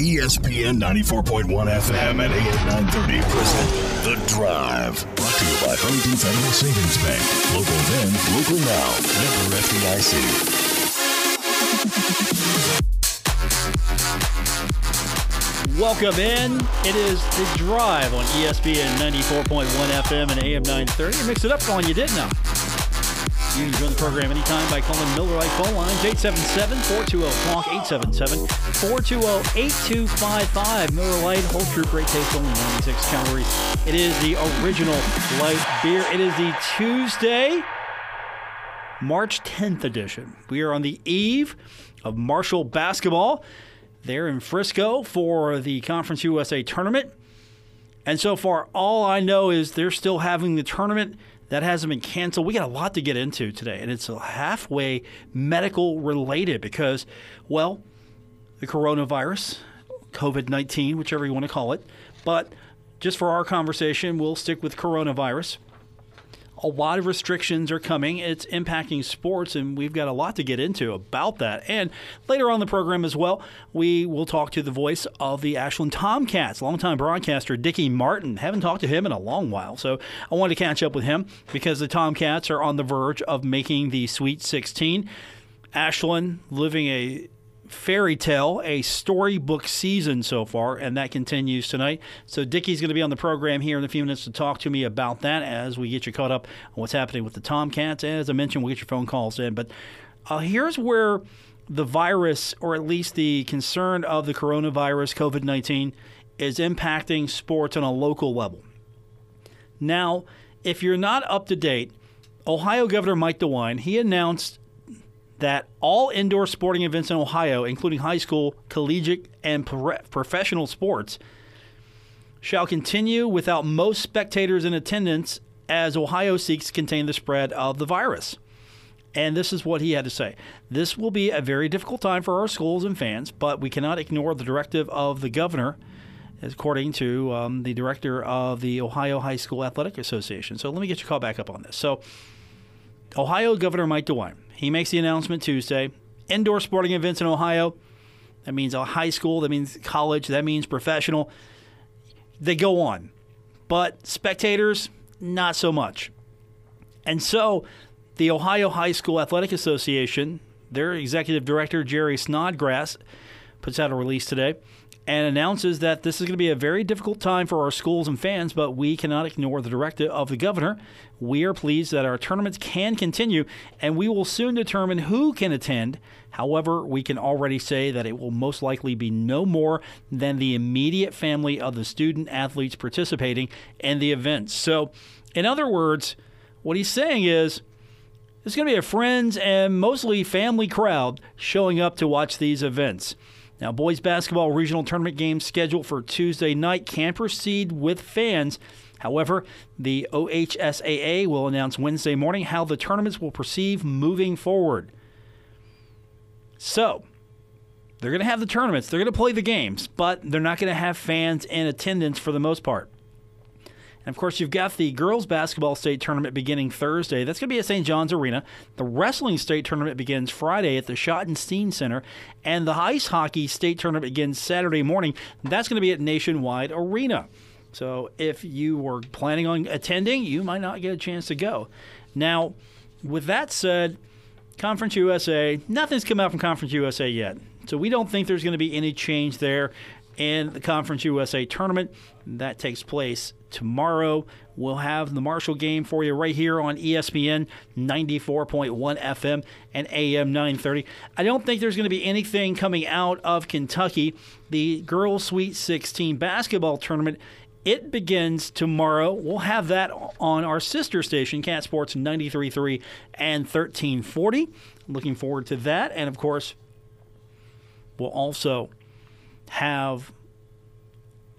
ESPN 94.1 FM and AM 930 present The Drive. Brought to you by Huntington Federal Savings Bank. Local then, local now. Member FDIC. Welcome in. It is The Drive on ESPN 94.1 FM and AM 930. Mix it up on you, didn't I? You can join the program anytime by calling Miller Lite phone lines 877-420-TALK, 877-420-8255. Miller Lite, whole true, great taste, only 96 calories. It is the original light beer. It is the Tuesday, March 10th edition. We are on the eve of Marshall basketball. They're in Frisco for the Conference USA tournament. And so far, all I know is they're still having the tournament. That hasn't been canceled. We got a lot to get into today, and it's halfway medical related because, well, the coronavirus, COVID 19, whichever you want to call it. But just for our conversation, we'll stick with coronavirus. A lot of restrictions are coming. It's impacting sports, and we've got a lot to get into about that. And later on the program as well, we will talk to the voice of the Ashland Tomcats, longtime broadcaster Dicky Martin. Haven't talked to him in a long while, so I wanted to catch up with him because the Tomcats are on the verge of making the Sweet 16. Ashland living a fairy tale, a storybook season so far, and that continues tonight. So Dicky's going to be on the program here in a few minutes to talk to me about that as we get you caught up on what's happening with the Tomcats. As I mentioned, we'll get your phone calls in. But uh, here's where the virus, or at least the concern of the coronavirus, COVID 19, is impacting sports on a local level. Now, if you're not up to date, Ohio Governor Mike DeWine, he announced that all indoor sporting events in Ohio, including high school, collegiate, and pro- professional sports, shall continue without most spectators in attendance as Ohio seeks to contain the spread of the virus. And this is what he had to say. This will be a very difficult time for our schools and fans, but we cannot ignore the directive of the governor, according to um, the director of the Ohio High School Athletic Association. So let me get your call back up on this. So, Ohio Governor Mike DeWine, he makes the announcement Tuesday. Indoor sporting events in Ohio, that means a high school, that means college, that means professional. They go on. But spectators, not so much. And so the Ohio High School Athletic Association, their executive director, Jerry Snodgrass, puts out a release today and announces that this is going to be a very difficult time for our schools and fans, but we cannot ignore the directive of the governor. We are pleased that our tournaments can continue, and we will soon determine who can attend. However, we can already say that it will most likely be no more than the immediate family of the student athletes participating in the events. So, in other words, what he's saying is it's going to be a friends and mostly family crowd showing up to watch these events. Now, boys basketball regional tournament games scheduled for Tuesday night can proceed with fans. However, the OHSAA will announce Wednesday morning how the tournaments will proceed moving forward. So, they're going to have the tournaments, they're going to play the games, but they're not going to have fans in attendance for the most part. And of course, you've got the girls basketball state tournament beginning Thursday. That's going to be at St. John's Arena. The wrestling state tournament begins Friday at the Schottenstein Center. And the ice hockey state tournament begins Saturday morning. That's going to be at Nationwide Arena. So if you were planning on attending, you might not get a chance to go. Now, with that said, Conference USA, nothing's come out from Conference USA yet. So we don't think there's going to be any change there in the Conference USA tournament. That takes place tomorrow. We'll have the Marshall game for you right here on ESPN 94.1 FM and AM 930. I don't think there's going to be anything coming out of Kentucky. The Girls Sweet 16 basketball tournament it begins tomorrow. We'll have that on our sister station, Cat Sports 93.3 and 1340. Looking forward to that. And of course, we'll also have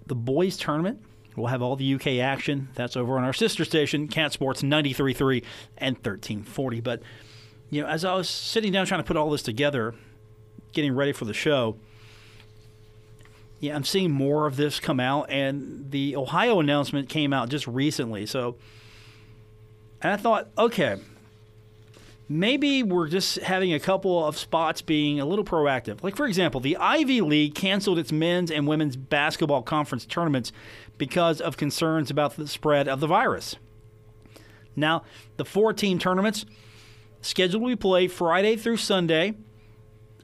the boys tournament. We'll have all the UK action. That's over on our sister station, Cat Sports 93.3 and 1340. But, you know, as I was sitting down trying to put all this together, getting ready for the show, yeah, I'm seeing more of this come out, and the Ohio announcement came out just recently. So, and I thought, okay, maybe we're just having a couple of spots being a little proactive. Like, for example, the Ivy League canceled its men's and women's basketball conference tournaments because of concerns about the spread of the virus. Now, the four team tournaments scheduled to be played Friday through Sunday.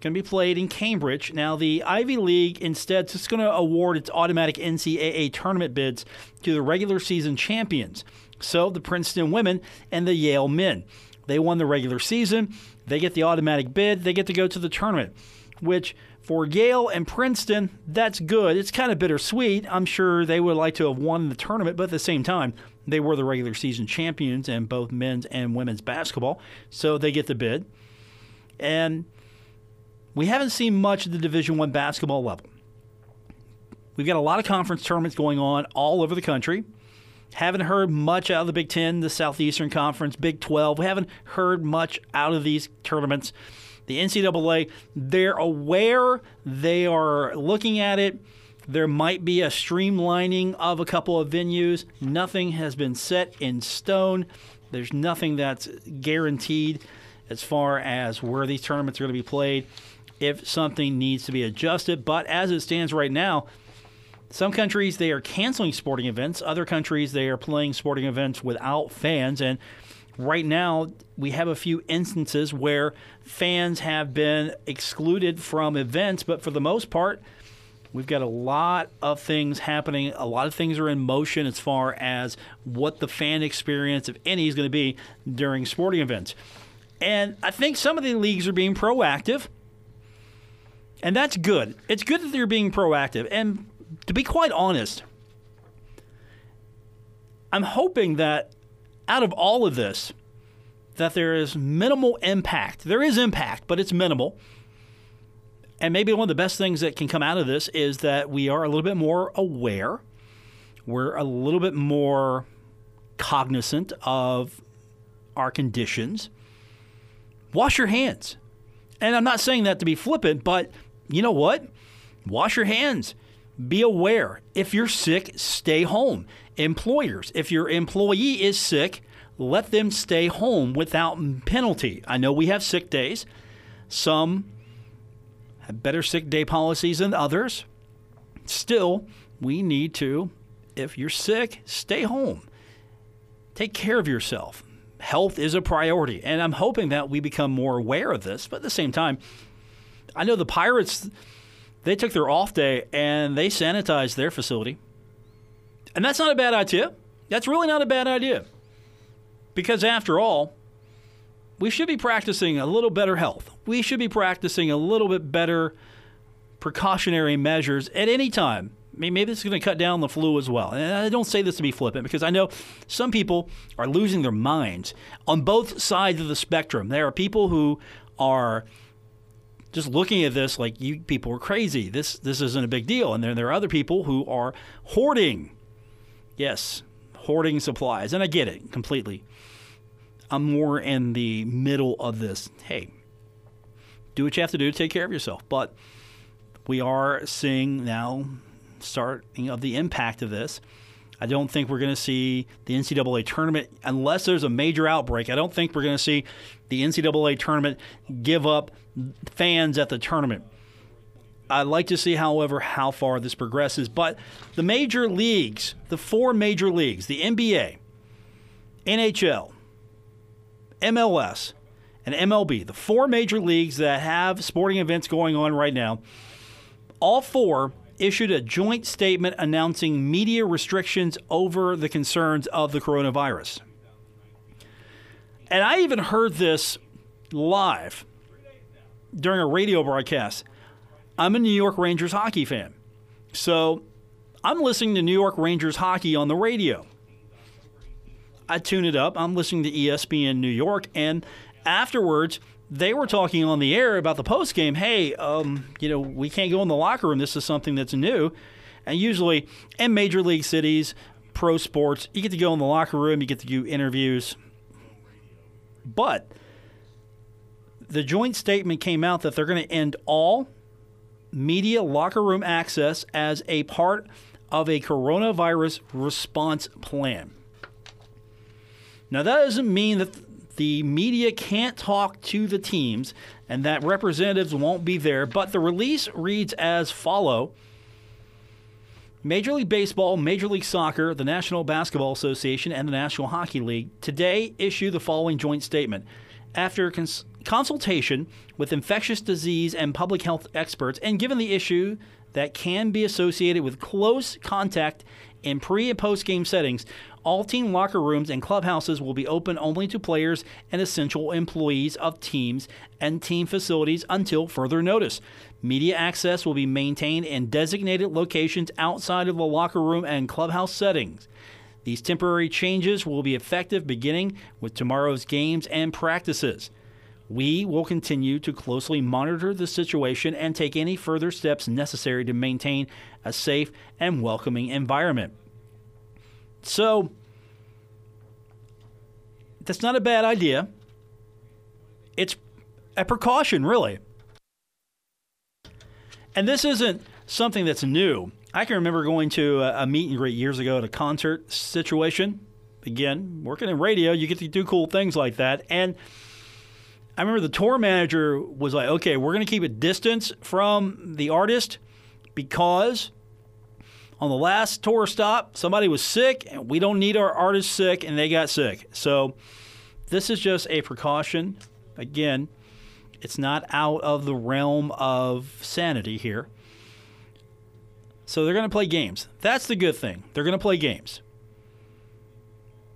Going to be played in Cambridge. Now, the Ivy League instead is going to award its automatic NCAA tournament bids to the regular season champions. So, the Princeton women and the Yale men. They won the regular season. They get the automatic bid. They get to go to the tournament, which for Yale and Princeton, that's good. It's kind of bittersweet. I'm sure they would like to have won the tournament, but at the same time, they were the regular season champions in both men's and women's basketball, so they get the bid. And we haven't seen much at the Division One basketball level. We've got a lot of conference tournaments going on all over the country. Haven't heard much out of the Big Ten, the Southeastern Conference, Big 12. We haven't heard much out of these tournaments. The NCAA, they're aware, they are looking at it. There might be a streamlining of a couple of venues. Nothing has been set in stone. There's nothing that's guaranteed as far as where these tournaments are going to be played. If something needs to be adjusted, but as it stands right now, some countries they are canceling sporting events. Other countries they are playing sporting events without fans. And right now we have a few instances where fans have been excluded from events, but for the most part, we've got a lot of things happening. A lot of things are in motion as far as what the fan experience, if any, is going to be during sporting events. And I think some of the leagues are being proactive. And that's good. It's good that they're being proactive. And to be quite honest, I'm hoping that out of all of this, that there is minimal impact. There is impact, but it's minimal. And maybe one of the best things that can come out of this is that we are a little bit more aware. We're a little bit more cognizant of our conditions. Wash your hands. And I'm not saying that to be flippant, but you know what? Wash your hands be aware. If you're sick, stay home. Employers, if your employee is sick, let them stay home without penalty. I know we have sick days. Some have better sick day policies than others. Still, we need to, if you're sick, stay home. Take care of yourself. Health is a priority, and I'm hoping that we become more aware of this. But at the same time, I know the Pirates they took their off day and they sanitized their facility. And that's not a bad idea. That's really not a bad idea. Because after all, we should be practicing a little better health. We should be practicing a little bit better precautionary measures at any time. I mean, maybe this is going to cut down the flu as well. And I don't say this to be flippant because I know some people are losing their minds on both sides of the spectrum. There are people who are just looking at this like you people are crazy. This this isn't a big deal. And then there are other people who are hoarding. Yes, hoarding supplies. And I get it completely. I'm more in the middle of this. Hey, do what you have to do to take care of yourself. But we are seeing now starting of the impact of this. I don't think we're going to see the NCAA tournament unless there's a major outbreak. I don't think we're going to see the NCAA tournament give up fans at the tournament. I'd like to see, however, how far this progresses. But the major leagues, the four major leagues, the NBA, NHL, MLS, and MLB, the four major leagues that have sporting events going on right now, all four issued a joint statement announcing media restrictions over the concerns of the coronavirus. And I even heard this live during a radio broadcast. I'm a New York Rangers hockey fan. So I'm listening to New York Rangers hockey on the radio. I tune it up. I'm listening to ESPN New York. And afterwards, they were talking on the air about the post game. Hey, um, you know, we can't go in the locker room. This is something that's new. And usually, in major league cities, pro sports, you get to go in the locker room, you get to do interviews. But the joint statement came out that they're going to end all media locker room access as a part of a coronavirus response plan. Now, that doesn't mean that the media can't talk to the teams and that representatives won't be there. But the release reads as follow. Major League Baseball, Major League Soccer, the National Basketball Association, and the National Hockey League today issue the following joint statement. After cons- consultation with infectious disease and public health experts, and given the issue that can be associated with close contact in pre and post game settings, all team locker rooms and clubhouses will be open only to players and essential employees of teams and team facilities until further notice. Media access will be maintained in designated locations outside of the locker room and clubhouse settings. These temporary changes will be effective beginning with tomorrow's games and practices. We will continue to closely monitor the situation and take any further steps necessary to maintain a safe and welcoming environment. So, that's not a bad idea. It's a precaution, really. And this isn't something that's new. I can remember going to a, meet and greet years ago at a concert situation. Again, working in radio, you get to do cool things like that. And I remember the tour manager was like, okay, we're going to keep a distance from the artist because on the last tour stop, somebody was sick, and we don't need our artists sick, and they got sick. So this is just a precaution. Again, it's not out of the realm of sanity here. So they're going to play games. That's the good thing. They're going to play games.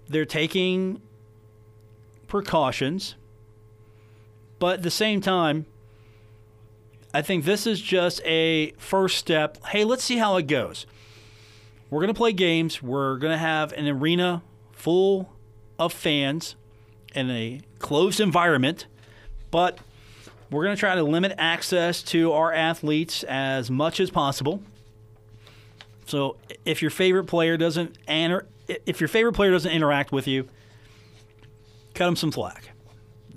They're taking precautions but at the same time, I think this is just a first step. Hey, let's see how it goes. We're going to play games. We're going to have an arena full of fans in a closed environment, but we're going to try to limit access to our athletes as much as possible. So if your favorite player doesn't if your favorite player doesn't interact with you, cut them some slack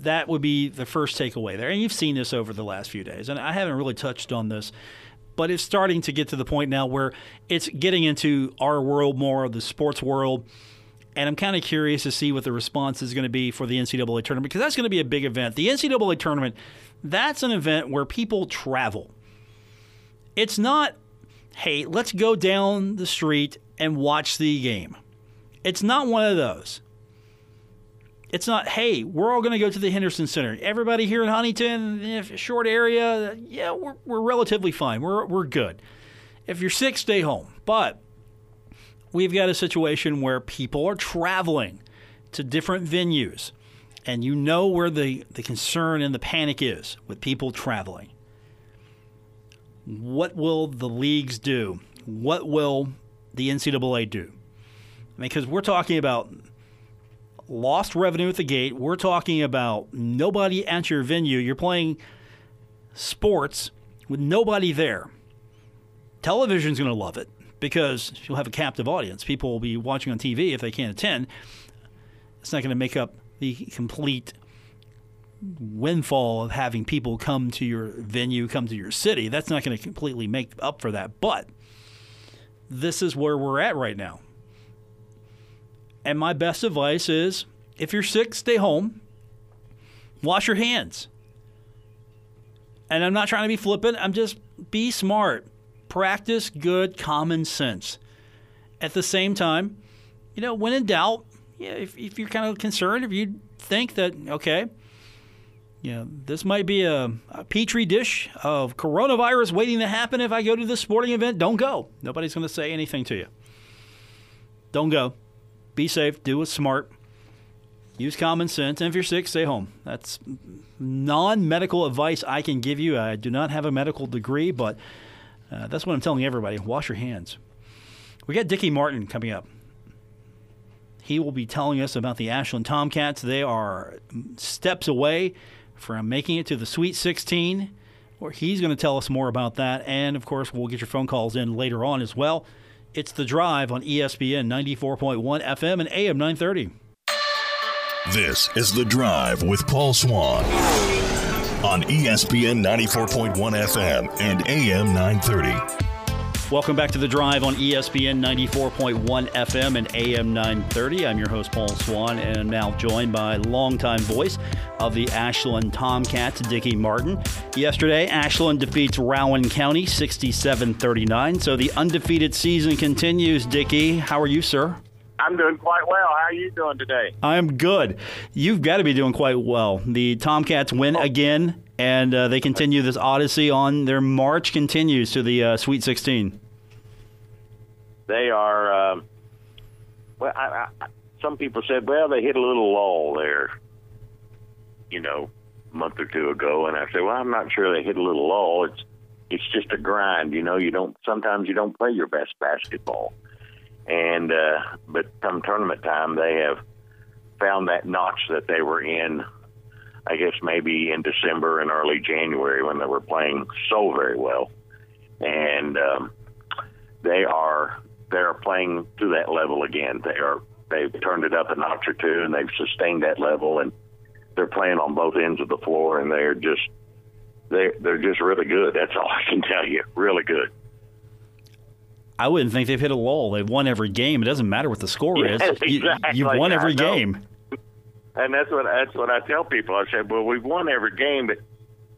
that would be the first takeaway there. And you've seen this over the last few days, and I haven't really touched on this, but it's starting to get to the point now where it's getting into our world more the sports world. And I'm kind of curious to see what the response is going to be for the NCAA tournament because that's going to be a big event. The NCAA tournament, that's an event where people travel. It's not, hey, let's go down the street and watch the game. It's not one of those. It's not, hey, we're all going to go to the Henderson Center. Everybody here in Huntington, if short area, yeah, we're, we're relatively fine. We're, we're good. If you're sick, stay home. But we've got a situation where people are traveling to different venues, and you know where the, the concern and the panic is with people traveling. What will the leagues do? What will the NCAA do? Because we're talking about lost revenue at the gate. We're talking about nobody at your venue. You're playing sports with nobody there. Television's going to love it because you'll have a captive audience. People will be watching on TV if they can't attend. It's not going to make up the complete windfall of having people come to your venue, come to your city. That's not going to completely make up for that. But this is where we're at right now. And my best advice is if you're sick, stay home, wash your hands. And I'm not trying to be flippant, I'm just be smart. Practice good common sense. At the same time, you know, when in doubt, yeah, if, if you're kind of concerned, if you think that, okay, you know, this might be a, a petri dish of coronavirus waiting to happen if I go to this sporting event, don't go. Nobody's going to say anything to you. Don't go be safe, do what's smart, use common sense, and if you're sick, stay home. That's non medical advice I can give you. I do not have a medical degree, but uh, that's what I'm telling everybody. Wash your hands. We got Dicky Martin coming up. He will be telling us about the Ashland Tomcats. They are steps away from making it to the Sweet 16. Or he's going to tell us more about that. And of course, we'll get your phone calls in later on as well. It's The Drive on ESPN 94.1 FM and AM 930. This is The Drive with Paul Swann on ESPN 94.1 FM and AM 930. Welcome back to the drive on ESPN 94.1 FM and AM 930. I'm your host, Paul Swann, and now joined by longtime voice of the Ashland Tomcats, Dicky Martin. Yesterday, Ashland defeats Rowan County 67 39. So the undefeated season continues. Dicky, how are you, sir? I'm doing quite well. How are you doing today? I'm good. You've got to be doing quite well. The Tomcats win again and uh, they continue this odyssey on their march continues to the uh, Sweet 16. They are. Um, well, I, I, some people said, well, they hit a little lull there. You know, a month or two ago, and I said, well, I'm not sure they hit a little lull. It's it's just a grind. You know, you don't sometimes you don't play your best basketball, and uh, but come tournament time, they have found that notch that they were in I guess maybe in December and early January when they were playing so very well, and um, they are they are playing to that level again. They are they've turned it up a notch or two, and they've sustained that level, and they're playing on both ends of the floor, and they're just they they're just really good. That's all I can tell you. Really good. I wouldn't think they've hit a lull. They've won every game. It doesn't matter what the score yes, is. Exactly. You, have won every game and that's what that's what I tell people. I said, well, we've won every game, but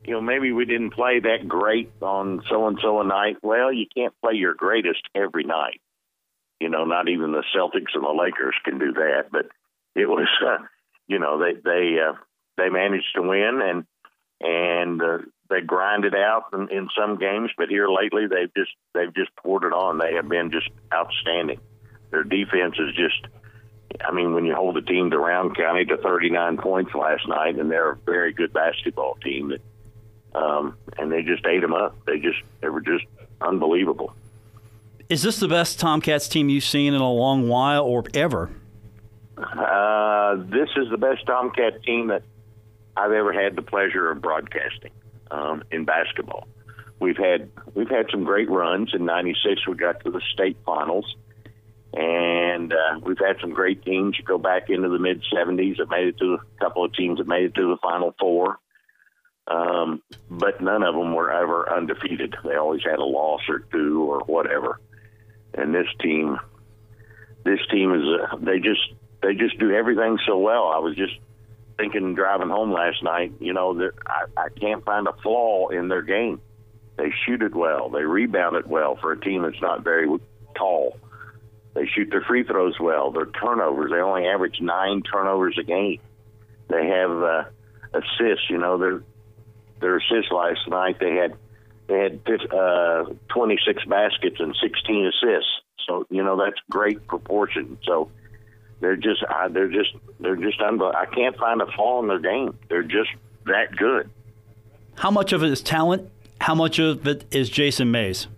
you know maybe we didn't play that great on so and so a night. Well, you can't play your greatest every night. You know, not even the Celtics and the Lakers can do that. But it was, uh, you know, they they uh, they managed to win and and uh, they grinded out in, in some games. But here lately, they've just they've just poured it on. They have been just outstanding. Their defense is just I mean, when you hold a team to Rowan County to 39 points last night, and they're a very good basketball team, that, um, and they just ate them up. They just they were just unbelievable. Is this the best Tomcats team you've seen in a long while or ever? Uh, this is the best Tomcat team that I've ever had the pleasure of broadcasting um, in basketball. We've had we've had some great runs. In '96, we got to the state finals and uh, we've had some great teams. You go back into the mid 70s that made it to a couple of teams that made it to the Final Four. Um, but none of them were ever undefeated. They always had a loss or two or whatever. And this team, this team is uh, they just they just do everything so well. I was just thinking driving home last night. You know, I, I can't find a flaw in their game. They shoot it well. They rebound it well for a team that's not very tall. They shoot their free throws well. Their turnovers, they only average nine turnovers a game. They have uh, assists. You know, their their assists last night they had they had uh, 26 baskets and 16 assists. So you know that's great proportion. So they're just uh, they're just they're just unbelievable. I can't find a flaw in their game. They're just that good. How much of it is talent? How much of it is Jason Mays?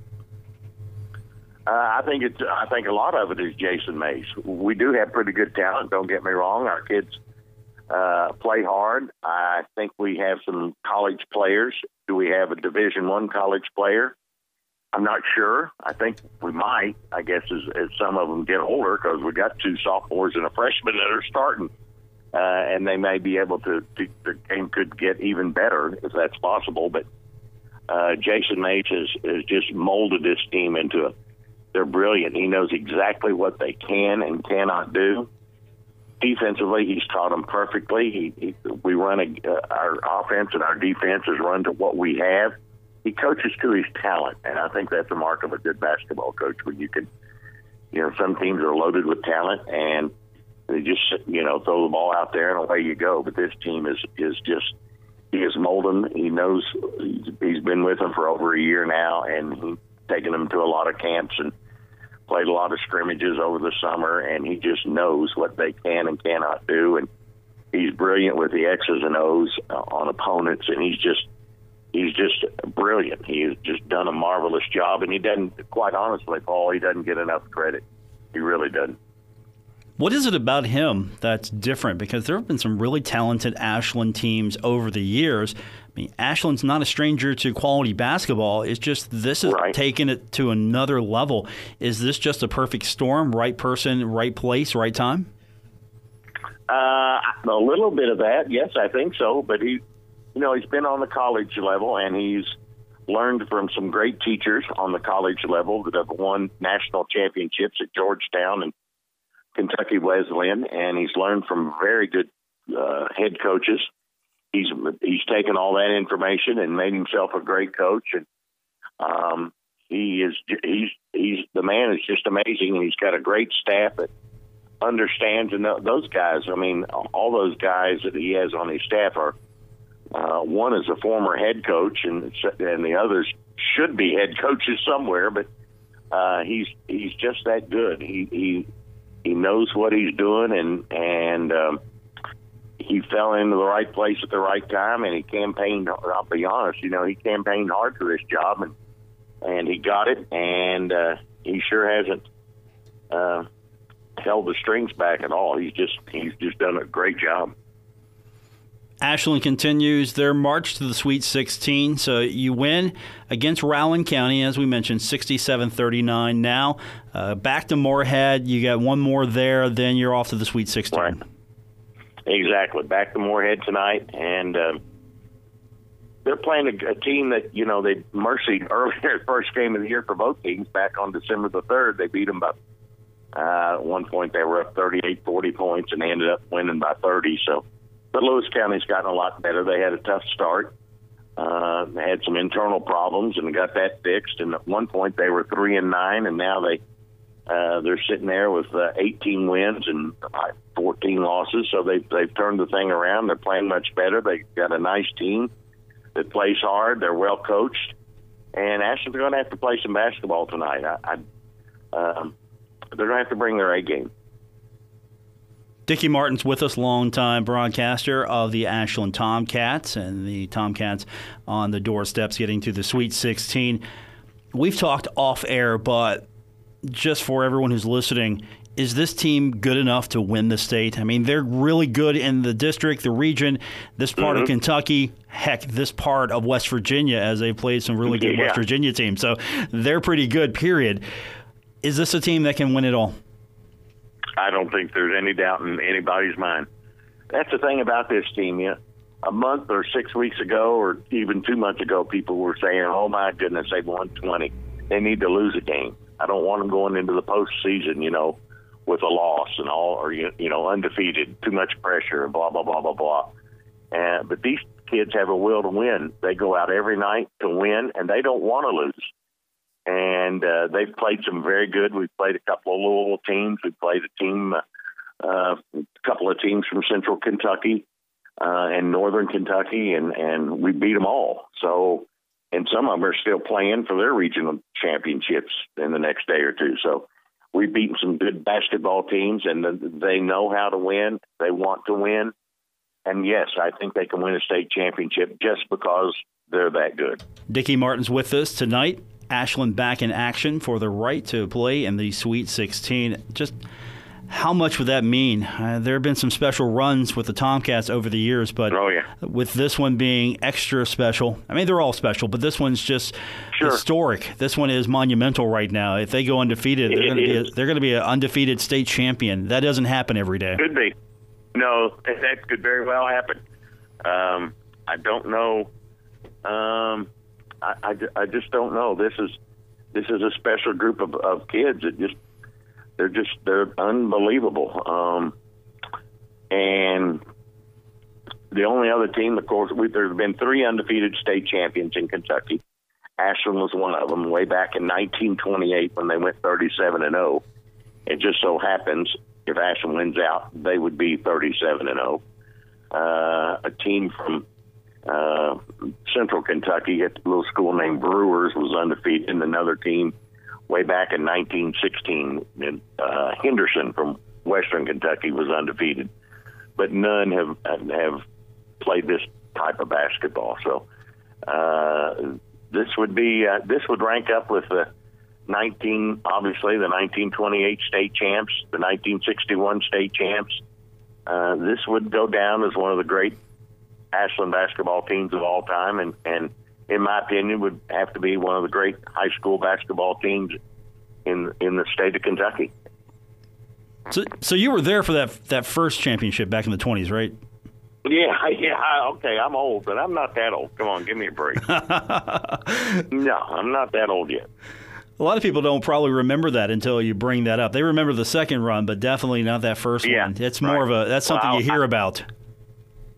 Uh, I think it's. I think a lot of it is Jason Mays. We do have pretty good talent. Don't get me wrong. Our kids uh, play hard. I think we have some college players. Do we have a Division One college player? I'm not sure. I think we might. I guess as, as some of them get older, because we got two sophomores and a freshman that are starting, uh, and they may be able to, to. The game could get even better if that's possible. But uh, Jason Mays has, has just molded this team into a they're brilliant. He knows exactly what they can and cannot do. Defensively, he's taught them perfectly. He, he we run a, uh, our offense and our defense is run to what we have. He coaches to his talent, and I think that's a mark of a good basketball coach. When you can, you know, some teams are loaded with talent and they just you know throw the ball out there and away you go. But this team is is just he is molding. He knows he's been with them for over a year now, and he taken him to a lot of camps and played a lot of scrimmages over the summer, and he just knows what they can and cannot do. And he's brilliant with the X's and O's uh, on opponents, and he's just he's just brilliant. He has just done a marvelous job, and he doesn't, quite honestly, Paul, he doesn't get enough credit. He really doesn't. What is it about him that's different? Because there have been some really talented Ashland teams over the years. I mean, Ashland's not a stranger to quality basketball. It's just this is right. taking it to another level. Is this just a perfect storm? Right person, right place, right time? Uh, a little bit of that, yes, I think so. But he, you know, he's been on the college level, and he's learned from some great teachers on the college level that have won national championships at Georgetown and Kentucky Wesleyan, and he's learned from very good uh, head coaches. He's he's taken all that information and made himself a great coach, and um, he is he's he's the man is just amazing, and he's got a great staff that understands. And those guys, I mean, all those guys that he has on his staff are uh, one is a former head coach, and and the others should be head coaches somewhere, but uh, he's he's just that good. He he he knows what he's doing, and and um, he fell into the right place at the right time, and he campaigned. I'll be honest, you know, he campaigned hard for this job, and and he got it, and uh, he sure hasn't uh, held the strings back at all. He's just he's just done a great job. Ashland continues their march to the Sweet 16. So you win against Rowan County, as we mentioned, 67 39. Now uh, back to Morehead. You got one more there, then you're off to the Sweet 16. Right. Exactly. Back to Morehead tonight. And uh, they're playing a, a, team that, you know, they mercied earlier, first game of the year for both teams back on December the 3rd. They beat them by, uh, at one point, they were up 38 40 points, and they ended up winning by 30. So, but Lewis County's gotten a lot better. They had a tough start. Uh, they had some internal problems and got that fixed. And at one point they were three and nine, and now they uh, they're sitting there with uh, 18 wins and uh, 14 losses. So they they've turned the thing around. They're playing much better. They got a nice team that plays hard. They're well coached, and Ashland's going to have to play some basketball tonight. I, I um, they're going to have to bring their A game. Dicky Martin's with us, longtime broadcaster of the Ashland Tomcats and the Tomcats on the doorsteps getting to the Sweet 16. We've talked off air, but just for everyone who's listening, is this team good enough to win the state? I mean, they're really good in the district, the region, this part mm-hmm. of Kentucky, heck, this part of West Virginia, as they played some really good yeah. West Virginia teams. So they're pretty good, period. Is this a team that can win it all? I don't think there's any doubt in anybody's mind. That's the thing about this team. Yeah, a month or six weeks ago, or even two months ago, people were saying, "Oh my goodness, they've won 20. They need to lose a game." I don't want them going into the postseason, you know, with a loss and all, or you you know, undefeated, too much pressure, blah blah blah blah blah. And but these kids have a will to win. They go out every night to win, and they don't want to lose and uh, they've played some very good. We've played a couple of Louisville teams. We played a team, uh, a couple of teams from Central Kentucky uh, and Northern Kentucky, and and we beat them all. So, and some of them are still playing for their regional championships in the next day or two. So, we've beaten some good basketball teams, and they know how to win. They want to win, and yes, I think they can win a state championship just because they're that good. Dicky Martin's with us tonight Ashland back in action for the right to play in the Sweet 16. Just how much would that mean? Uh, there have been some special runs with the Tomcats over the years, but oh, yeah. with this one being extra special, I mean, they're all special, but this one's just sure. historic. This one is monumental right now. If they go undefeated, they're going to be they're going to be an undefeated state champion. That doesn't happen every day. Could be. No, that could very well happen. Um, I don't know. Um, I, I, I just don't know. This is this is a special group of, of kids that just they're just they're unbelievable. Um, and the only other team, of course, we, there's been three undefeated state champions in Kentucky. Ashland was one of them way back in 1928 when they went 37 and 0. It just so happens if Ashland wins out, they would be 37 and 0. Uh, a team from Central Kentucky at a little school named Brewers was undefeated, and another team way back in 1916, in, uh, Henderson from Western Kentucky was undefeated, but none have have played this type of basketball. So uh, this would be uh, this would rank up with the 19, obviously the 1928 state champs, the 1961 state champs. Uh, this would go down as one of the great Ashland basketball teams of all time, and and in my opinion, would have to be one of the great high school basketball teams in in the state of Kentucky. So, so you were there for that that first championship back in the twenties, right? Yeah, yeah. Okay, I'm old, but I'm not that old. Come on, give me a break. no, I'm not that old yet. A lot of people don't probably remember that until you bring that up. They remember the second run, but definitely not that first yeah, one. It's more right. of a that's something well, you hear I, about.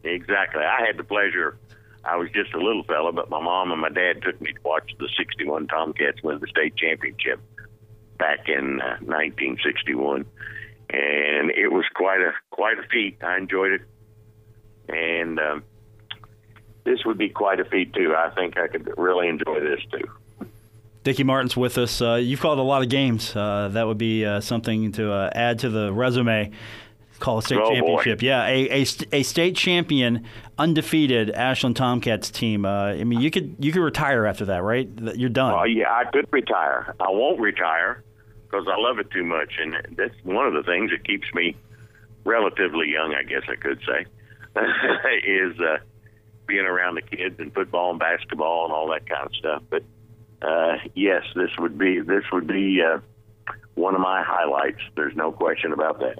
Exactly. I had the pleasure. I was just a little fella, but my mom and my dad took me to watch the '61 Tomcats win the state championship back in uh, 1961, and it was quite a quite a feat. I enjoyed it, and um, this would be quite a feat too. I think I could really enjoy this too. Dicky Martin's with us. Uh, you've called a lot of games. Uh, that would be uh, something to uh, add to the resume. Call a state oh, championship. Boy. Yeah, a, a, a, state champion, undefeated Ashland Tomcats team. Uh, I mean, you could you could retire after that, right? You're done. Well, yeah, I could retire. I won't retire because I love it too much, and that's one of the things that keeps me relatively young. I guess I could say is uh, being around the kids and football and basketball and all that kind of stuff. But uh, yes, this would be this would be uh, one of my highlights. There's no question about that.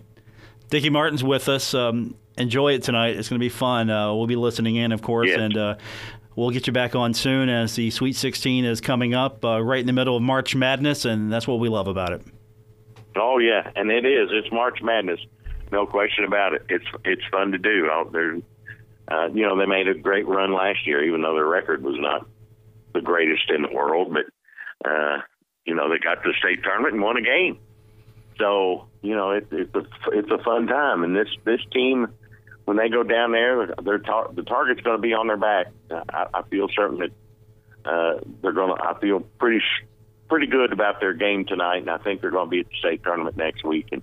Dicky Martin's with us. Um, enjoy it tonight. It's going to be fun. Uh, we'll be listening in, of course, yes. and uh, we'll get you back on soon as the Sweet 16 is coming up uh, right in the middle of March Madness, and that's what we love about it. Oh yeah, and it is. It's March Madness, no question about it. It's it's fun to do. There, uh, you know, they made a great run last year, even though their record was not the greatest in the world, but uh, you know they got to the state tournament and won a game. So you know it, it's a it's a fun time, and this this team when they go down there, their tar- the target's going to be on their back. I, I feel certain that uh, they're going to. I feel pretty pretty good about their game tonight, and I think they're going to be at the state tournament next week, and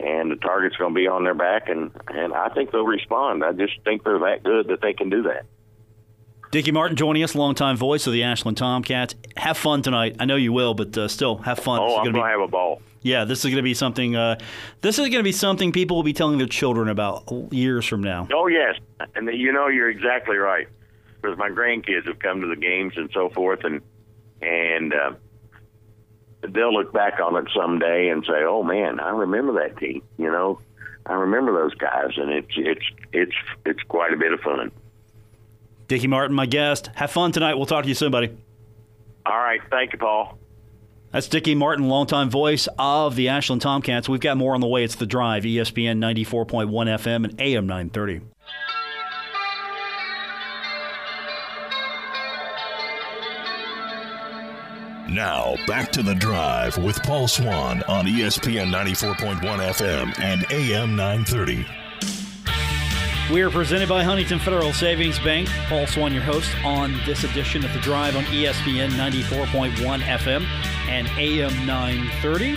and the target's going to be on their back, and and I think they'll respond. I just think they're that good that they can do that. Dicky Martin joining us, longtime voice of the Ashland Tomcats. Have fun tonight. I know you will, but uh, still have fun. Oh, I'm going to be, have a ball. Yeah, this is going to be something. Uh, this is going to be something people will be telling their children about years from now. Oh yes, and you know you're exactly right. Because my grandkids have come to the games and so forth, and and uh, they'll look back on it someday and say, "Oh man, I remember that team." You know, I remember those guys, and it's it's it's it's quite a bit of fun. Dicky Martin, my guest. Have fun tonight. We'll talk to you soon, buddy. All right. Thank you, Paul. That's Dicky Martin, longtime voice of the Ashland Tomcats. We've got more on the way. It's The Drive, ESPN 94.1 FM and AM 930. Now, back to The Drive with Paul Swann on ESPN 94.1 FM and AM 930. We are presented by Huntington Federal Savings Bank. Paul Swann, your host, on this edition of The Drive on ESPN 94.1 FM and AM 930.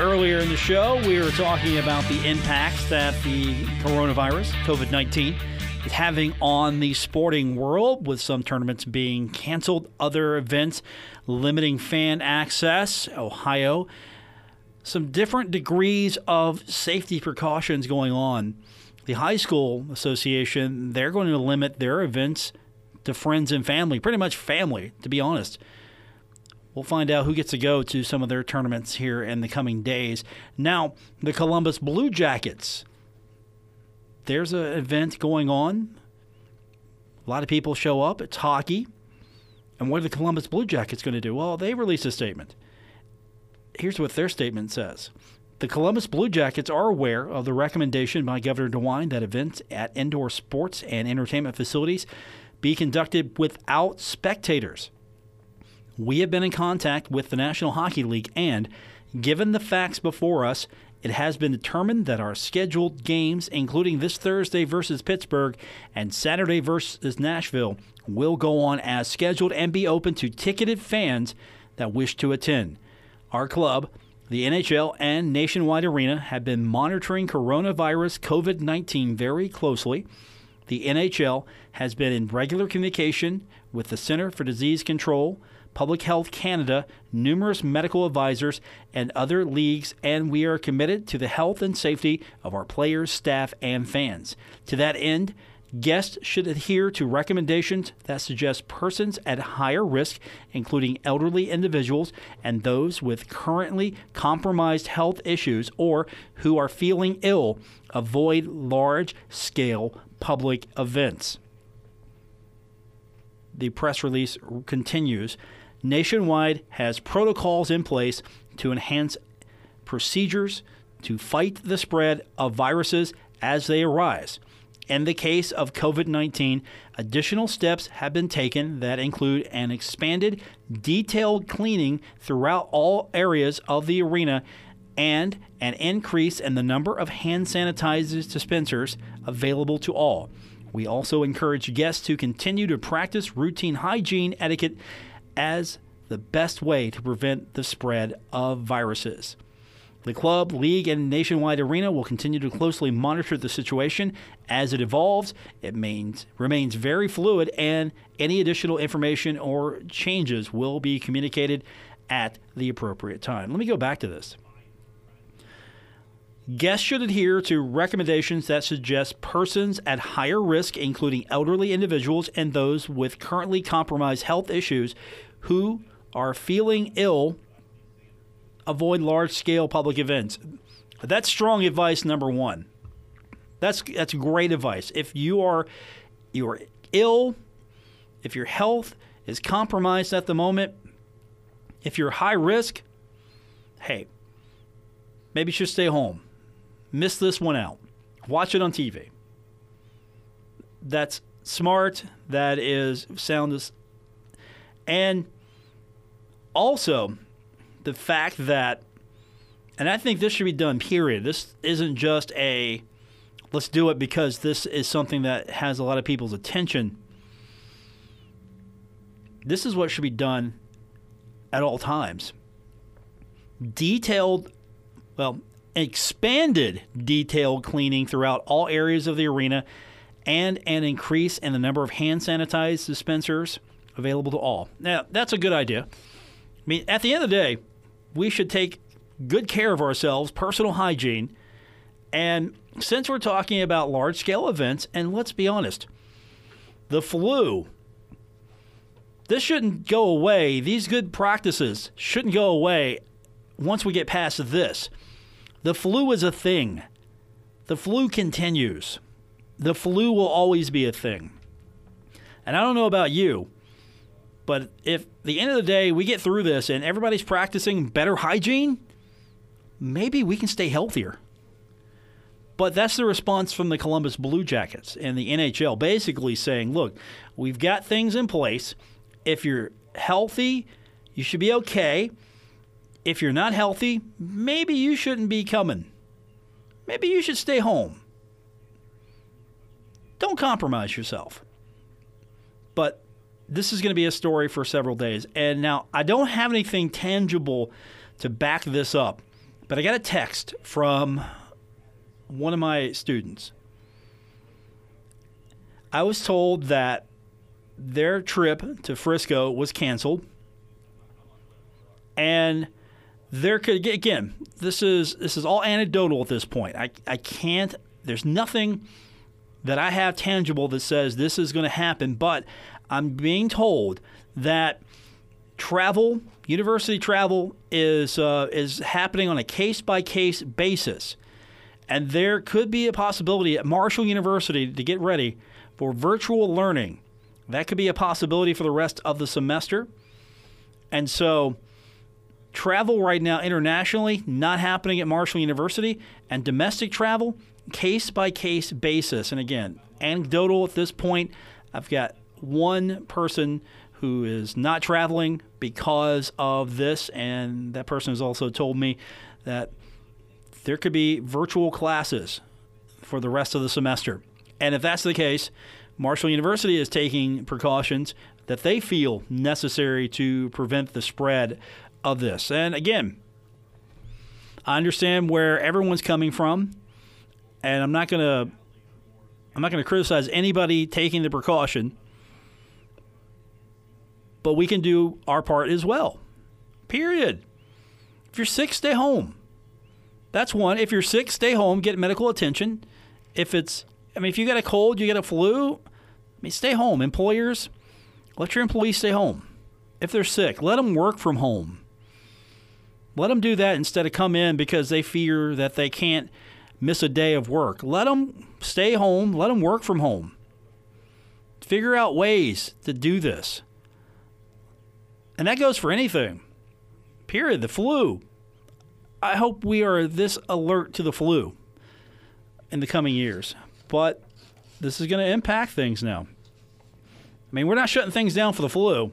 Earlier in the show, we were talking about the impacts that the coronavirus, COVID 19, is having on the sporting world, with some tournaments being canceled, other events limiting fan access. Ohio, some different degrees of safety precautions going on the high school association they're going to limit their events to friends and family pretty much family to be honest. We'll find out who gets to go to some of their tournaments here in the coming days. Now the columbus blue jackets. There's an event going on. A lot of people show up. It's hockey. And what are the columbus blue jackets going to do? Well they released a statement. Here's what their statement says the Columbus Blue Jackets are aware of the recommendation by Governor DeWine that events at indoor sports and entertainment facilities be conducted without spectators. We have been in contact with the National Hockey League, and given the facts before us, it has been determined that our scheduled games, including this Thursday versus Pittsburgh and Saturday versus Nashville, will go on as scheduled and be open to ticketed fans that wish to attend. Our club, the NHL and Nationwide Arena have been monitoring coronavirus COVID 19 very closely. The NHL has been in regular communication with the Center for Disease Control, Public Health Canada, numerous medical advisors, and other leagues, and we are committed to the health and safety of our players, staff, and fans. To that end, Guests should adhere to recommendations that suggest persons at higher risk, including elderly individuals and those with currently compromised health issues or who are feeling ill, avoid large scale public events. The press release continues. Nationwide has protocols in place to enhance procedures to fight the spread of viruses as they arise. In the case of COVID 19, additional steps have been taken that include an expanded, detailed cleaning throughout all areas of the arena and an increase in the number of hand sanitizers dispensers available to all. We also encourage guests to continue to practice routine hygiene etiquette as the best way to prevent the spread of viruses. The club, league, and nationwide arena will continue to closely monitor the situation as it evolves. It means, remains very fluid, and any additional information or changes will be communicated at the appropriate time. Let me go back to this. Guests should adhere to recommendations that suggest persons at higher risk, including elderly individuals and those with currently compromised health issues who are feeling ill, avoid large scale public events. That's strong advice number one. That's that's great advice. If you are you are ill, if your health is compromised at the moment, if you're high risk, hey, maybe you should stay home miss this one out. Watch it on TV. That's smart. That is sound. And also, the fact that, and I think this should be done, period. This isn't just a let's do it because this is something that has a lot of people's attention. This is what should be done at all times. Detailed, well, expanded detailed cleaning throughout all areas of the arena and an increase in the number of hand sanitized dispensers available to all. Now, that's a good idea. I mean, at the end of the day, we should take good care of ourselves, personal hygiene. And since we're talking about large scale events, and let's be honest, the flu, this shouldn't go away. These good practices shouldn't go away once we get past this. The flu is a thing. The flu continues. The flu will always be a thing. And I don't know about you, but if the end of the day we get through this and everybody's practicing better hygiene, maybe we can stay healthier. But that's the response from the Columbus Blue Jackets and the NHL basically saying, look, we've got things in place. If you're healthy, you should be okay if you're not healthy, maybe you shouldn't be coming. Maybe you should stay home. Don't compromise yourself. But this is going to be a story for several days. And now I don't have anything tangible to back this up, but I got a text from one of my students. I was told that their trip to Frisco was canceled. And there could again this is this is all anecdotal at this point i, I can't there's nothing that i have tangible that says this is going to happen but i'm being told that travel university travel is uh, is happening on a case by case basis and there could be a possibility at marshall university to get ready for virtual learning that could be a possibility for the rest of the semester and so Travel right now internationally not happening at Marshall University, and domestic travel case by case basis. And again, anecdotal at this point. I've got one person who is not traveling because of this, and that person has also told me that there could be virtual classes for the rest of the semester. And if that's the case, Marshall University is taking precautions that they feel necessary to prevent the spread of this. And again, I understand where everyone's coming from, and I'm not going to I'm not going to criticize anybody taking the precaution, but we can do our part as well. Period. If you're sick, stay home. That's one. If you're sick, stay home, get medical attention. If it's I mean if you got a cold, you got a flu, I mean stay home. Employers, let your employees stay home. If they're sick, let them work from home. Let them do that instead of come in because they fear that they can't miss a day of work. Let them stay home, let them work from home. Figure out ways to do this. And that goes for anything. Period. The flu. I hope we are this alert to the flu in the coming years. But this is going to impact things now. I mean, we're not shutting things down for the flu.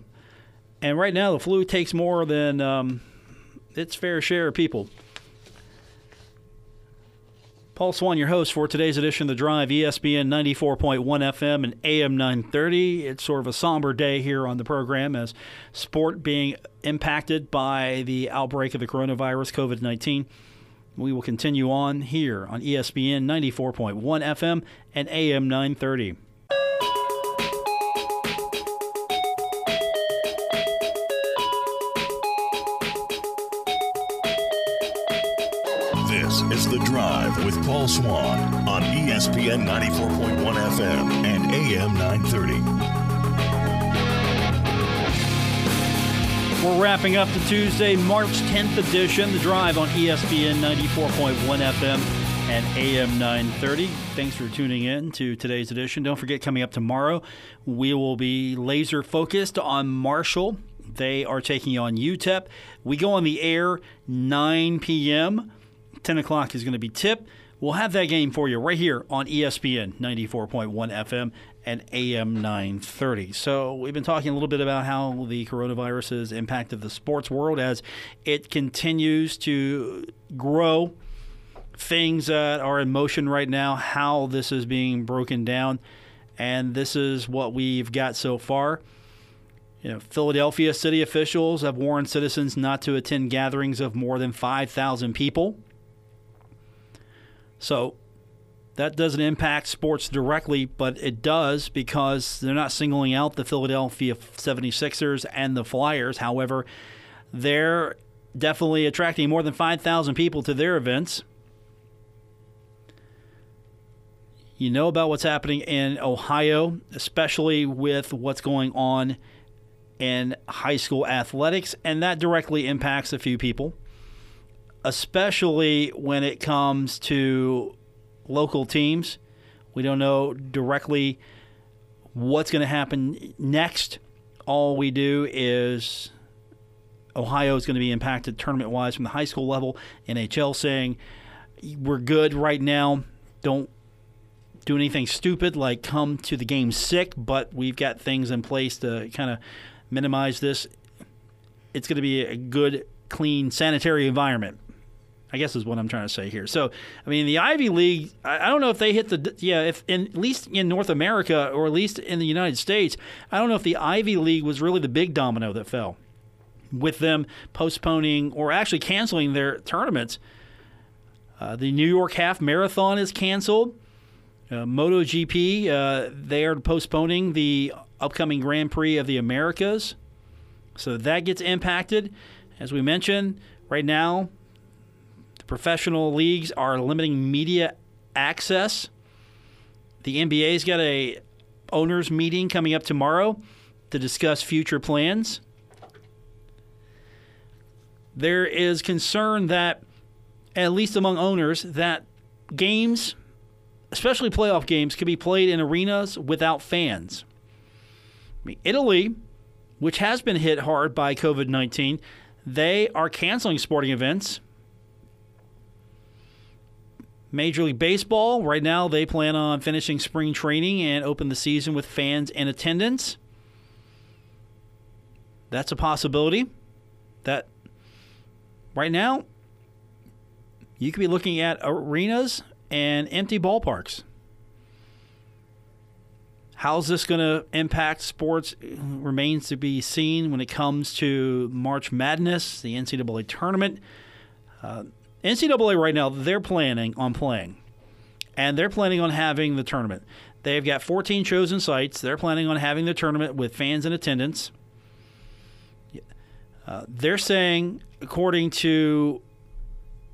And right now, the flu takes more than um, its fair share of people. Paul Swann, your host for today's edition of The Drive, ESPN 94.1 FM and AM 930. It's sort of a somber day here on the program as sport being impacted by the outbreak of the coronavirus, COVID 19. We will continue on here on ESPN 94.1 FM and AM 930. The Drive with Paul Swann on ESPN 94.1 FM and AM 930. We're wrapping up the Tuesday, March 10th edition, The Drive on ESPN 94.1 FM and AM 930. Thanks for tuning in to today's edition. Don't forget, coming up tomorrow, we will be laser focused on Marshall. They are taking on UTEP. We go on the air 9 p.m. 10 o'clock is going to be tip. We'll have that game for you right here on ESPN 94.1 FM and AM 930. So, we've been talking a little bit about how the coronavirus has impacted the sports world as it continues to grow. Things that are in motion right now, how this is being broken down. And this is what we've got so far. You know, Philadelphia city officials have warned citizens not to attend gatherings of more than 5,000 people. So that doesn't impact sports directly, but it does because they're not singling out the Philadelphia 76ers and the Flyers. However, they're definitely attracting more than 5,000 people to their events. You know about what's happening in Ohio, especially with what's going on in high school athletics, and that directly impacts a few people especially when it comes to local teams. We don't know directly what's going to happen next. All we do is Ohio is going to be impacted tournament wise from the high school level. NHL saying we're good right now. Don't do anything stupid like come to the game sick, but we've got things in place to kind of minimize this. It's going to be a good, clean, sanitary environment. I guess is what I'm trying to say here. So, I mean, the Ivy League, I, don't know if they hit the, yeah, if in, at least in North America or at least in the United States, I don't know if the Ivy League was really the big domino that fell with them postponing or actually canceling their tournaments. Uh, the New York Half Marathon is canceled. Uh, MotoGP, uh, they are postponing the upcoming Grand Prix of the Americas. So that gets impacted. As we mentioned, right now, professional leagues are limiting media access. The NBA's got a owners meeting coming up tomorrow to discuss future plans. There is concern that at least among owners that games, especially playoff games, could be played in arenas without fans. I mean, Italy, which has been hit hard by COVID 19, they are canceling sporting events Major League Baseball, right now, they plan on finishing spring training and open the season with fans in attendance. That's a possibility. That right now, you could be looking at arenas and empty ballparks. How's this going to impact sports remains to be seen when it comes to March Madness, the NCAA tournament. Uh, NCAA right now, they're planning on playing, and they're planning on having the tournament. They've got 14 chosen sites. They're planning on having the tournament with fans in attendance. Uh, they're saying, according to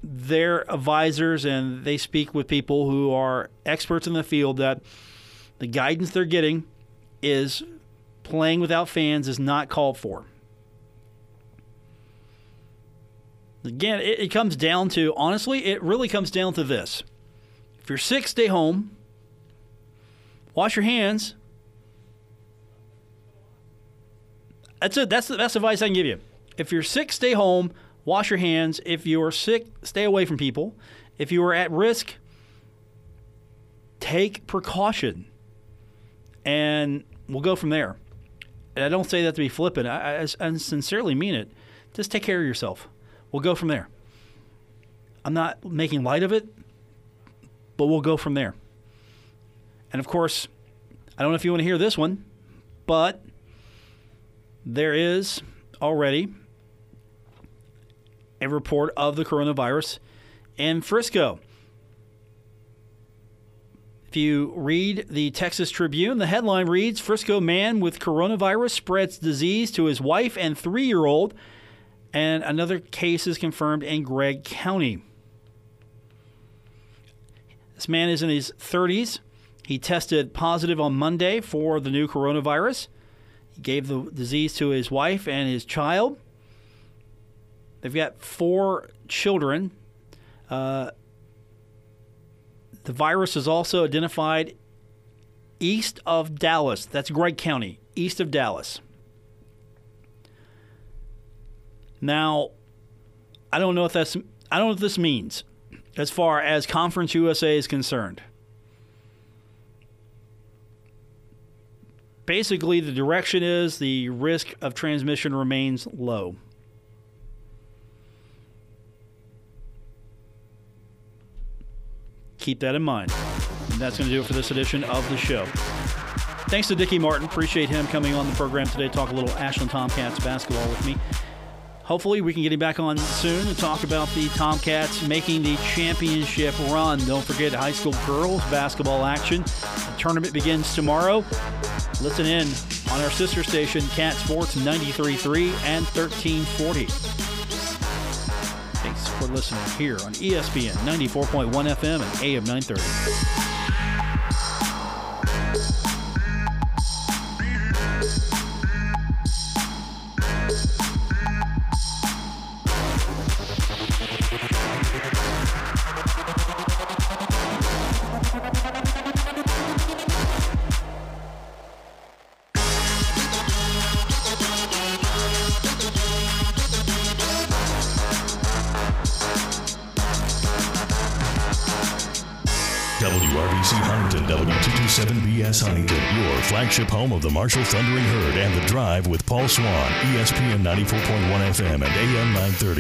their advisors, and they speak with people who are experts in the field, that the guidance they're getting is playing without fans is not called for. Again, it, it comes down to, honestly, it really comes down to this. If you're sick, stay home. Wash your hands. That's it. That's the best advice I can give you. If you're sick, stay home. Wash your hands. If you are sick, stay away from people. If you are at risk, take precaution. And we'll go from there. And I don't say that to be flippant. I, I, I sincerely mean it. Just take care of yourself. We'll go from there. I'm not making light of it, but we'll go from there. And of course, I don't know if you want to hear this one, but there is already a report of the coronavirus in Frisco. If you read the Texas Tribune, the headline reads Frisco man with coronavirus spreads disease to his wife and three year old, and another case is confirmed in Gregg County. This man is in his 30s. He tested positive on Monday for the new coronavirus. He gave the disease to his wife and his child. They've got four children. Uh, the virus is also identified east of Dallas. That's Gregg County, east of Dallas. Now, I don't know if that's I don't know what this means as far as Conference USA is concerned. Basically, the direction is the risk of transmission remains low. Keep that in mind. And that's going to do it for this edition of the show. Thanks to Dicky Martin. Appreciate him coming on the program today, talk a little Ashland Tomcats basketball with me. Hopefully, we can get him back on soon and talk about the Tomcats making the championship run. Don't forget high school girls basketball action. The tournament begins tomorrow. Listen in on our sister station, Cat Sports 93.3 and 1340. Thanks for listening here on ESPN 94.1 FM and AM 930. Flagship home of the Marshall Thundering Herd and the Drive with Paul Swann, ESPN 94.1 FM and AM 930.